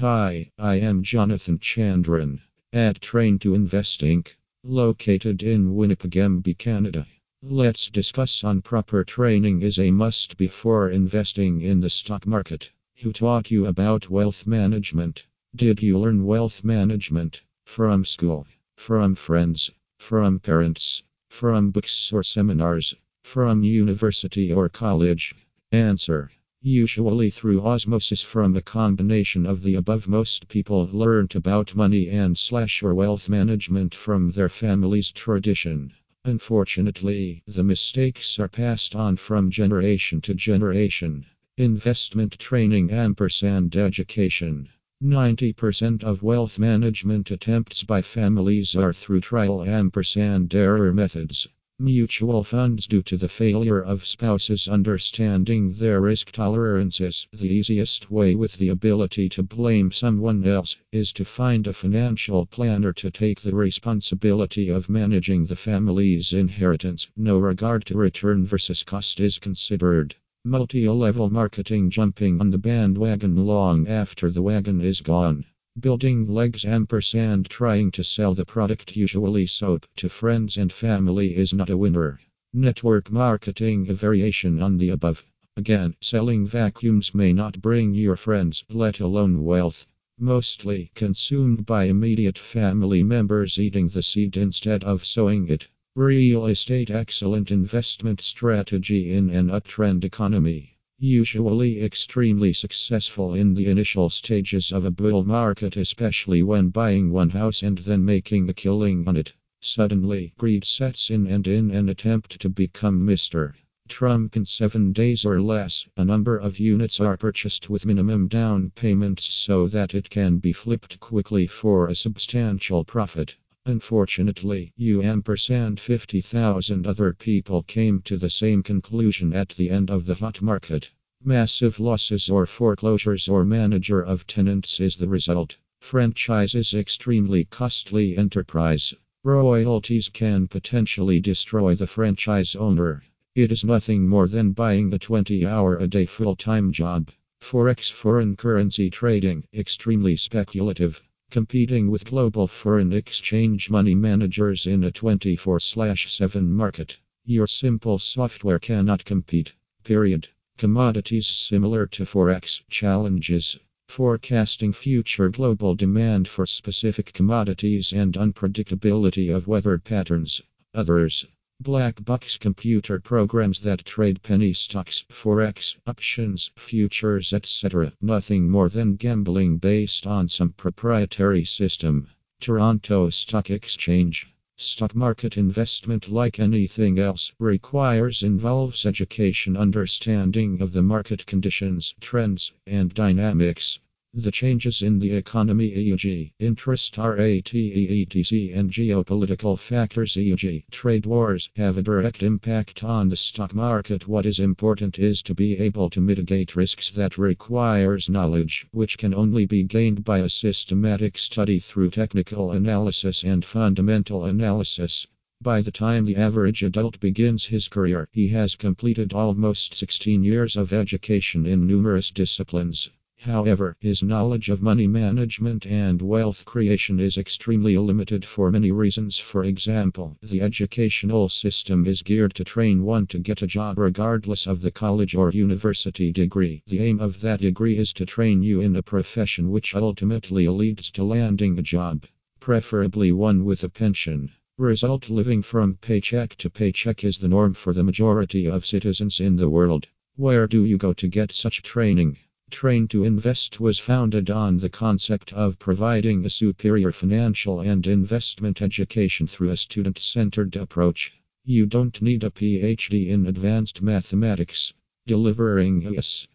Hi, I am Jonathan Chandran at Train to Invest Inc., located in Winnipeg, Canada. Let's discuss on proper training is a must before investing in the stock market. Who taught you about wealth management? Did you learn wealth management from school, from friends, from parents, from books or seminars, from university or college? Answer Usually through osmosis from a combination of the above most people learnt about money and slash or wealth management from their family's tradition. Unfortunately, the mistakes are passed on from generation to generation. Investment training ampersand education. 90% of wealth management attempts by families are through trial ampersand error methods. Mutual funds due to the failure of spouses understanding their risk tolerances. The easiest way with the ability to blame someone else is to find a financial planner to take the responsibility of managing the family's inheritance. No regard to return versus cost is considered. Multi level marketing jumping on the bandwagon long after the wagon is gone. Building legs ampersand trying to sell the product usually soap to friends and family is not a winner. Network marketing a variation on the above. Again, selling vacuums may not bring your friends, let alone wealth. Mostly consumed by immediate family members eating the seed instead of sowing it. Real estate excellent investment strategy in an uptrend economy. Usually extremely successful in the initial stages of a bull market, especially when buying one house and then making a killing on it. Suddenly, greed sets in, and in an attempt to become Mr. Trump in seven days or less, a number of units are purchased with minimum down payments so that it can be flipped quickly for a substantial profit. Unfortunately, you ampersand 50,000 other people came to the same conclusion at the end of the hot market. Massive losses or foreclosures or manager of tenants is the result. Franchise is extremely costly enterprise. Royalties can potentially destroy the franchise owner. It is nothing more than buying a 20 hour a day full time job. Forex foreign currency trading extremely speculative competing with global foreign exchange money managers in a 24 7 market. Your simple software cannot compete. Period. Commodities similar to Forex challenges. Forecasting future global demand for specific commodities and unpredictability of weather patterns. Others. Black box computer programs that trade penny stocks, forex, options, futures, etc. Nothing more than gambling based on some proprietary system. Toronto Stock Exchange. Stock market investment, like anything else, requires involves education, understanding of the market conditions, trends, and dynamics. The changes in the economy, e.g., interest rate, etc., and geopolitical factors, e.g., trade wars, have a direct impact on the stock market. What is important is to be able to mitigate risks that requires knowledge, which can only be gained by a systematic study through technical analysis and fundamental analysis. By the time the average adult begins his career, he has completed almost 16 years of education in numerous disciplines. However, his knowledge of money management and wealth creation is extremely limited for many reasons. For example, the educational system is geared to train one to get a job regardless of the college or university degree. The aim of that degree is to train you in a profession which ultimately leads to landing a job, preferably one with a pension. Result living from paycheck to paycheck is the norm for the majority of citizens in the world. Where do you go to get such training? Train to Invest was founded on the concept of providing a superior financial and investment education through a student centered approach. You don't need a PhD in advanced mathematics. Delivering yes.